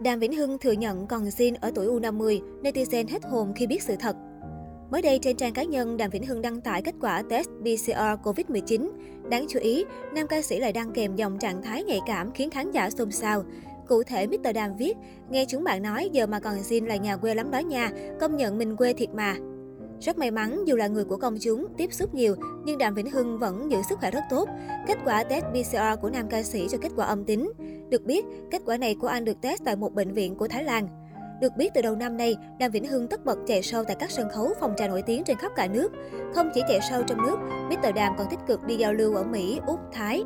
Đàm Vĩnh Hưng thừa nhận còn zin ở tuổi U50, netizen hết hồn khi biết sự thật. Mới đây trên trang cá nhân, Đàm Vĩnh Hưng đăng tải kết quả test PCR COVID-19. Đáng chú ý, nam ca sĩ lại đăng kèm dòng trạng thái nhạy cảm khiến khán giả xôn xao. Cụ thể, Mr. Đàm viết, nghe chúng bạn nói giờ mà còn zin là nhà quê lắm đó nha, công nhận mình quê thiệt mà. Rất may mắn, dù là người của công chúng, tiếp xúc nhiều, nhưng Đàm Vĩnh Hưng vẫn giữ sức khỏe rất tốt. Kết quả test PCR của nam ca sĩ cho kết quả âm tính. Được biết, kết quả này của anh được test tại một bệnh viện của Thái Lan. Được biết từ đầu năm nay, Đàm Vĩnh Hưng tất bật chạy sâu tại các sân khấu phòng trà nổi tiếng trên khắp cả nước. Không chỉ chạy sâu trong nước, Mr. Đàm còn tích cực đi giao lưu ở Mỹ, Úc, Thái.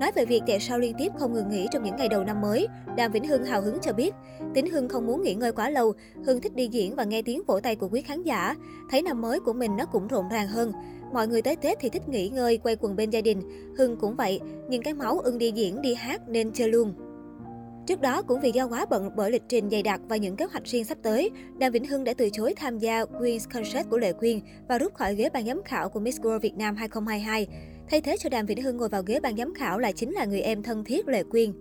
Nói về việc chạy sao liên tiếp không ngừng nghỉ trong những ngày đầu năm mới, Đàm Vĩnh Hưng hào hứng cho biết, tính Hưng không muốn nghỉ ngơi quá lâu, Hưng thích đi diễn và nghe tiếng vỗ tay của quý khán giả. Thấy năm mới của mình nó cũng rộn ràng hơn. Mọi người tới Tết thì thích nghỉ ngơi, quay quần bên gia đình. Hưng cũng vậy, nhưng cái máu ưng đi diễn, đi hát nên chơi luôn. Trước đó, cũng vì do quá bận bởi lịch trình dày đặc và những kế hoạch riêng sắp tới, Đàm Vĩnh Hưng đã từ chối tham gia Queen's Concert của Lệ Quyên và rút khỏi ghế ban giám khảo của Miss World Việt Nam 2022. Thay thế cho Đàm Vĩnh Hưng ngồi vào ghế ban giám khảo là chính là người em thân thiết Lệ Quyên.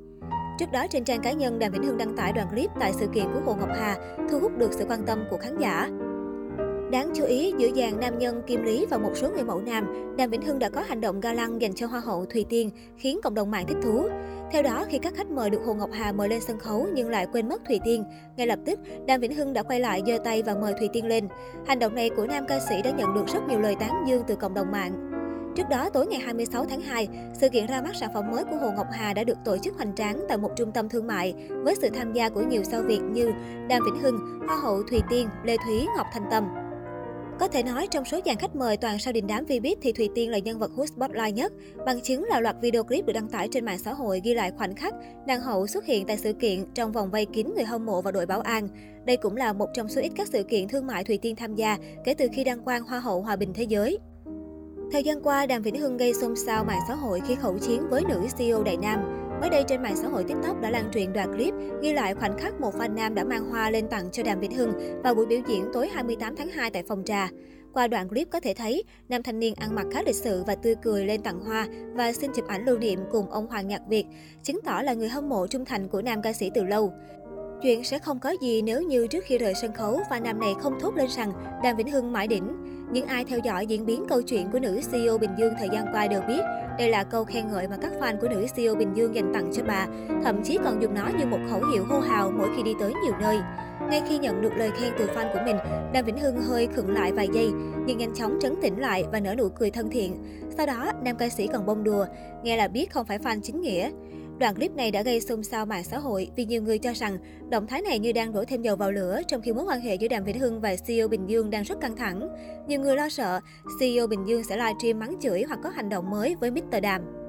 Trước đó trên trang cá nhân, Đàm Vĩnh Hưng đăng tải đoạn clip tại sự kiện của Hồ Ngọc Hà, thu hút được sự quan tâm của khán giả. Đáng chú ý, giữa dàn nam nhân Kim Lý và một số người mẫu nam, Đàm Vĩnh Hưng đã có hành động ga lăng dành cho Hoa hậu Thùy Tiên, khiến cộng đồng mạng thích thú. Theo đó, khi các khách mời được Hồ Ngọc Hà mời lên sân khấu nhưng lại quên mất Thùy Tiên, ngay lập tức, Đàm Vĩnh Hưng đã quay lại giơ tay và mời Thùy Tiên lên. Hành động này của nam ca sĩ đã nhận được rất nhiều lời tán dương từ cộng đồng mạng. Trước đó, tối ngày 26 tháng 2, sự kiện ra mắt sản phẩm mới của Hồ Ngọc Hà đã được tổ chức hoành tráng tại một trung tâm thương mại với sự tham gia của nhiều sao Việt như Đàm Vĩnh Hưng, Hoa hậu Thùy Tiên, Lê Thúy, Ngọc Thanh Tâm. Có thể nói trong số dàn khách mời toàn sao đình đám Vbiz thì Thùy Tiên là nhân vật hút spotlight nhất. Bằng chứng là loạt video clip được đăng tải trên mạng xã hội ghi lại khoảnh khắc nàng hậu xuất hiện tại sự kiện trong vòng vây kín người hâm mộ và đội bảo an. Đây cũng là một trong số ít các sự kiện thương mại Thùy Tiên tham gia kể từ khi đăng quang Hoa hậu Hòa bình Thế giới. Thời gian qua, Đàm Vĩnh Hưng gây xôn xao mạng xã hội khi khẩu chiến với nữ CEO Đại Nam. Mới đây trên mạng xã hội TikTok đã lan truyền đoạn clip ghi lại khoảnh khắc một fan nam đã mang hoa lên tặng cho Đàm Vĩnh Hưng vào buổi biểu diễn tối 28 tháng 2 tại phòng trà. Qua đoạn clip có thể thấy, nam thanh niên ăn mặc khá lịch sự và tươi cười lên tặng hoa và xin chụp ảnh lưu niệm cùng ông Hoàng Nhạc Việt, chứng tỏ là người hâm mộ trung thành của nam ca sĩ từ lâu. Chuyện sẽ không có gì nếu như trước khi rời sân khấu, fan nam này không thốt lên rằng Đàm Vĩnh Hưng mãi đỉnh. Những ai theo dõi diễn biến câu chuyện của nữ CEO Bình Dương thời gian qua đều biết, đây là câu khen ngợi mà các fan của nữ CEO Bình Dương dành tặng cho bà, thậm chí còn dùng nó như một khẩu hiệu hô hào mỗi khi đi tới nhiều nơi. Ngay khi nhận được lời khen từ fan của mình, Đàm Vĩnh Hưng hơi khựng lại vài giây, nhưng nhanh chóng trấn tĩnh lại và nở nụ cười thân thiện. Sau đó, nam ca sĩ còn bông đùa, nghe là biết không phải fan chính nghĩa. Đoạn clip này đã gây xôn xao mạng xã hội vì nhiều người cho rằng động thái này như đang đổ thêm dầu vào lửa trong khi mối quan hệ giữa Đàm Vĩnh Hưng và CEO Bình Dương đang rất căng thẳng. Nhiều người lo sợ CEO Bình Dương sẽ livestream mắng chửi hoặc có hành động mới với Mr. Đàm.